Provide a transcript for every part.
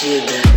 Essa batida.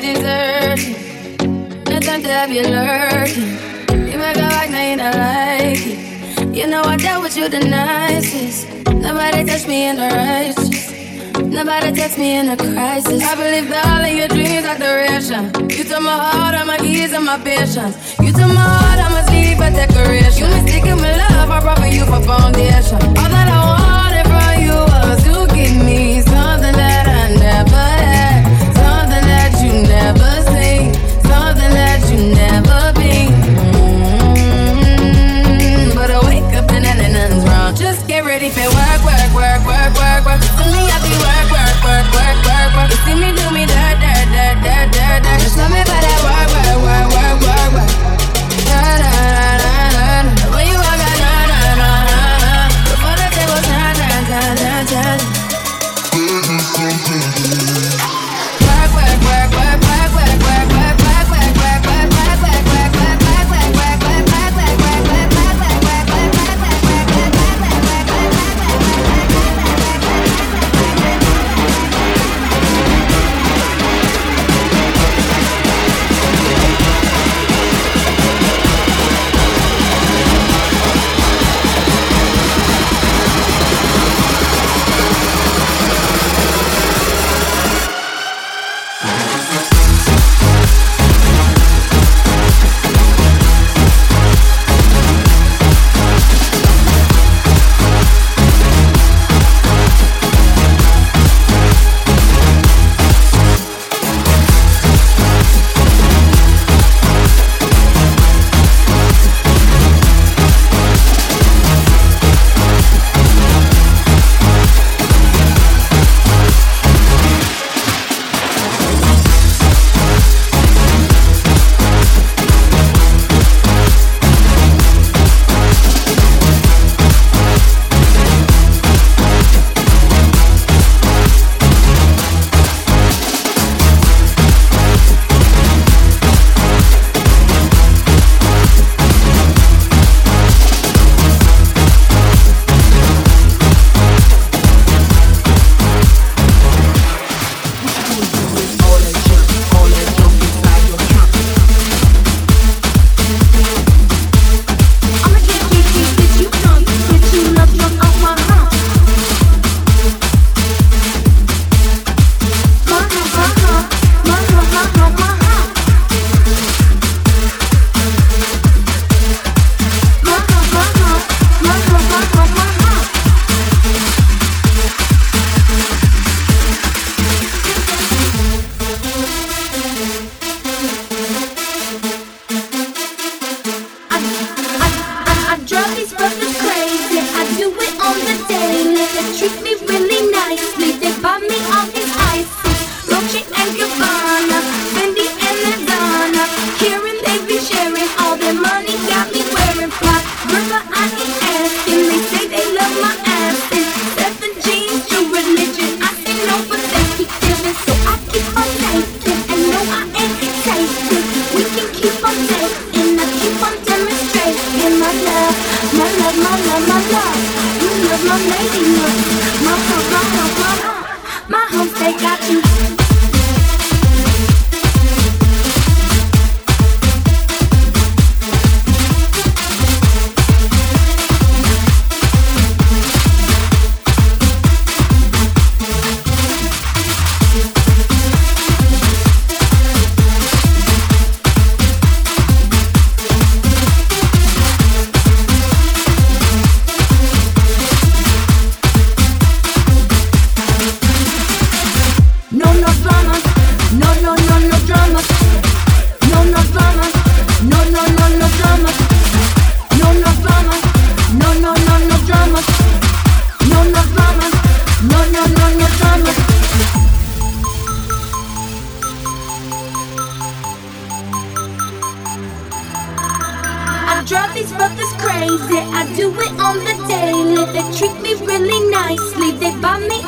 that deserve No time to have you lurking. You make a like, now you not like it. You know I dealt with you the nicest. Nobody touched me in the righteous. Nobody touched me in a crisis. I believed all of your dreams are duration. You took my heart, all my keys, and my patience. You took my heart, I must leave a decoration. You mistaken my love, I brought for you for foundation. All that I want. need to work, work, work, work, work, work. To me, I be work, work, work, work, work, work. You see me do me da da da da da da. Just love me, but treat me really nicely. They buy me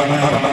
It